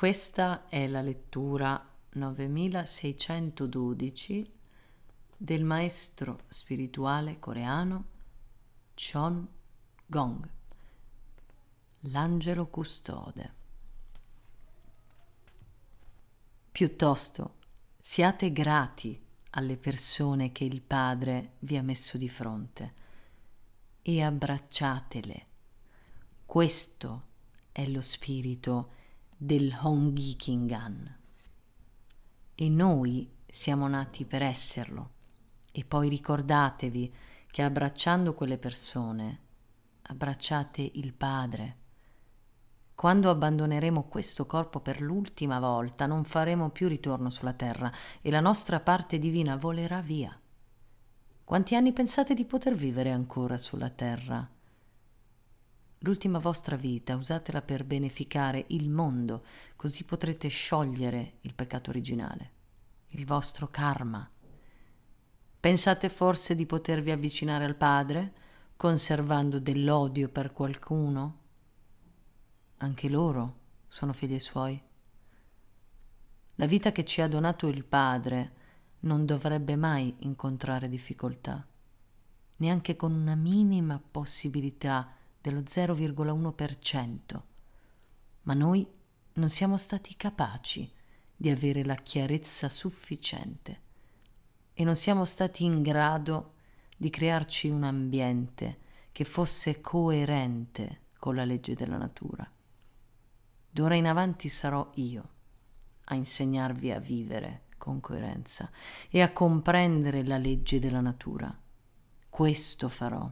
Questa è la lettura 9612 del maestro spirituale coreano Chon Gong, l'angelo custode. Piuttosto siate grati alle persone che il Padre vi ha messo di fronte e abbracciatele. Questo è lo spirito del Hongyi Kingan. E noi siamo nati per esserlo. E poi ricordatevi che abbracciando quelle persone abbracciate il Padre. Quando abbandoneremo questo corpo per l'ultima volta non faremo più ritorno sulla terra e la nostra parte divina volerà via. Quanti anni pensate di poter vivere ancora sulla terra? L'ultima vostra vita usatela per beneficare il mondo, così potrete sciogliere il peccato originale, il vostro karma. Pensate forse di potervi avvicinare al Padre conservando dell'odio per qualcuno? Anche loro sono figli suoi. La vita che ci ha donato il Padre non dovrebbe mai incontrare difficoltà, neanche con una minima possibilità dello 0,1%, ma noi non siamo stati capaci di avere la chiarezza sufficiente e non siamo stati in grado di crearci un ambiente che fosse coerente con la legge della natura. D'ora in avanti sarò io a insegnarvi a vivere con coerenza e a comprendere la legge della natura. Questo farò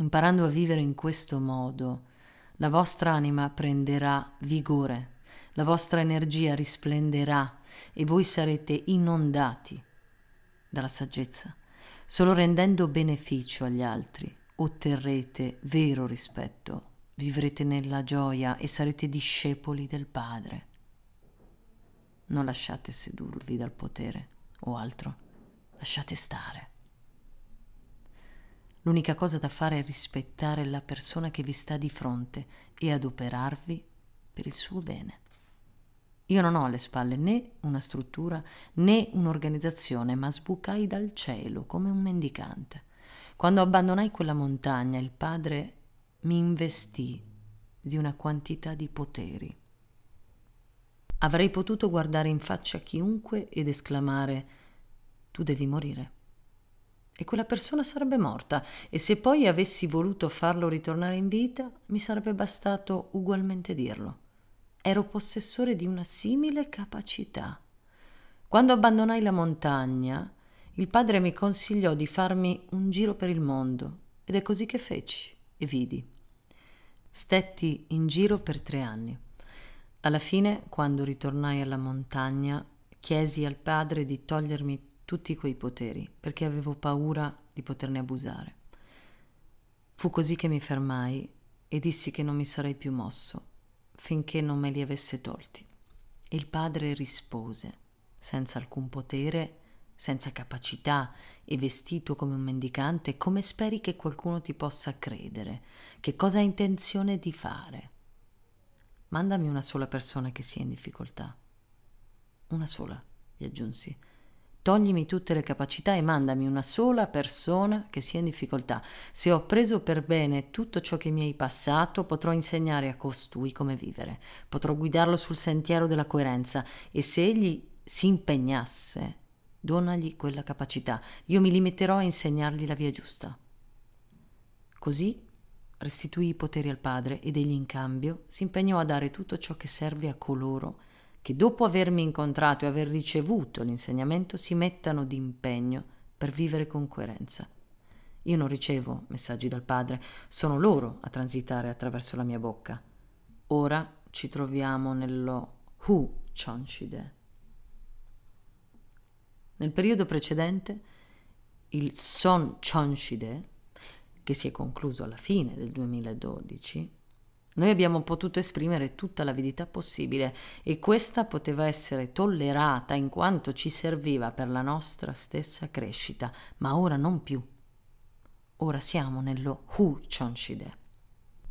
Imparando a vivere in questo modo, la vostra anima prenderà vigore, la vostra energia risplenderà e voi sarete inondati dalla saggezza. Solo rendendo beneficio agli altri otterrete vero rispetto, vivrete nella gioia e sarete discepoli del Padre. Non lasciate sedurvi dal potere o altro, lasciate stare. L'unica cosa da fare è rispettare la persona che vi sta di fronte e adoperarvi per il suo bene. Io non ho alle spalle né una struttura né un'organizzazione, ma sbucai dal cielo come un mendicante. Quando abbandonai quella montagna, il Padre mi investì di una quantità di poteri. Avrei potuto guardare in faccia chiunque ed esclamare Tu devi morire e quella persona sarebbe morta e se poi avessi voluto farlo ritornare in vita mi sarebbe bastato ugualmente dirlo. Ero possessore di una simile capacità. Quando abbandonai la montagna, il padre mi consigliò di farmi un giro per il mondo ed è così che feci e vidi. Stetti in giro per tre anni. Alla fine, quando ritornai alla montagna, chiesi al padre di togliermi tutti quei poteri, perché avevo paura di poterne abusare. Fu così che mi fermai e dissi che non mi sarei più mosso finché non me li avesse tolti. Il padre rispose, senza alcun potere, senza capacità e vestito come un mendicante, come speri che qualcuno ti possa credere? Che cosa hai intenzione di fare? Mandami una sola persona che sia in difficoltà. Una sola, gli aggiunsi Toglimi tutte le capacità e mandami una sola persona che sia in difficoltà. Se ho preso per bene tutto ciò che mi hai passato, potrò insegnare a costui come vivere, potrò guidarlo sul sentiero della coerenza e se egli si impegnasse, donagli quella capacità. Io mi limiterò a insegnargli la via giusta. Così restituì i poteri al padre ed egli in cambio si impegnò a dare tutto ciò che serve a coloro che dopo avermi incontrato e aver ricevuto l'insegnamento si mettano d'impegno per vivere con coerenza. Io non ricevo messaggi dal Padre, sono loro a transitare attraverso la mia bocca. Ora ci troviamo nello Hu Chonshide. Nel periodo precedente, il Son Chonshide, che si è concluso alla fine del 2012, noi abbiamo potuto esprimere tutta l'avidità possibile e questa poteva essere tollerata in quanto ci serviva per la nostra stessa crescita, ma ora non più. Ora siamo nello Hu Chonshide.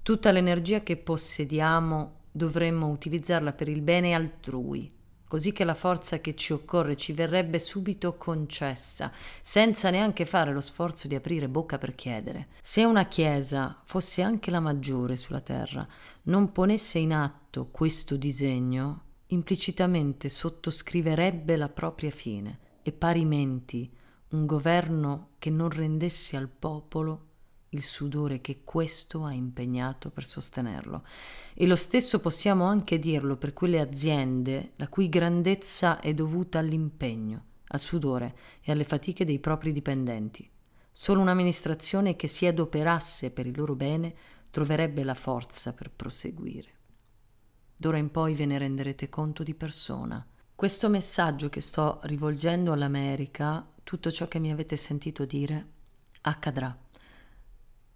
Tutta l'energia che possediamo dovremmo utilizzarla per il bene altrui, così che la forza che ci occorre ci verrebbe subito concessa, senza neanche fare lo sforzo di aprire bocca per chiedere. Se una Chiesa fosse anche la maggiore sulla terra, non ponesse in atto questo disegno, implicitamente sottoscriverebbe la propria fine e parimenti un governo che non rendesse al popolo il sudore che questo ha impegnato per sostenerlo. E lo stesso possiamo anche dirlo per quelle aziende la cui grandezza è dovuta all'impegno, al sudore e alle fatiche dei propri dipendenti. Solo un'amministrazione che si adoperasse per il loro bene troverebbe la forza per proseguire. D'ora in poi ve ne renderete conto di persona. Questo messaggio che sto rivolgendo all'America, tutto ciò che mi avete sentito dire, accadrà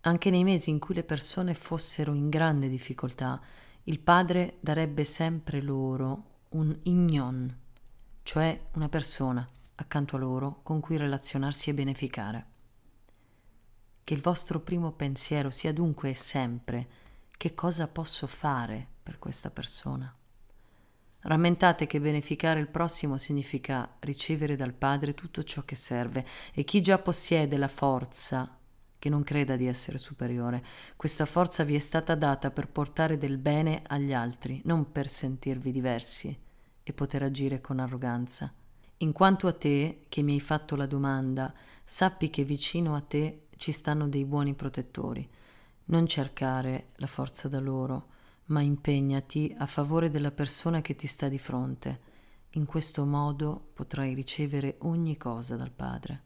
anche nei mesi in cui le persone fossero in grande difficoltà, il padre darebbe sempre loro un ignon, cioè una persona accanto a loro con cui relazionarsi e beneficare. Che il vostro primo pensiero sia dunque sempre che cosa posso fare per questa persona. Rammentate che beneficare il prossimo significa ricevere dal Padre tutto ciò che serve e chi già possiede la forza che non creda di essere superiore. Questa forza vi è stata data per portare del bene agli altri, non per sentirvi diversi e poter agire con arroganza. In quanto a te, che mi hai fatto la domanda, sappi che vicino a te ci stanno dei buoni protettori. Non cercare la forza da loro, ma impegnati a favore della persona che ti sta di fronte. In questo modo potrai ricevere ogni cosa dal Padre.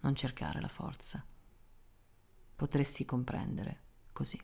Non cercare la forza potresti comprendere così.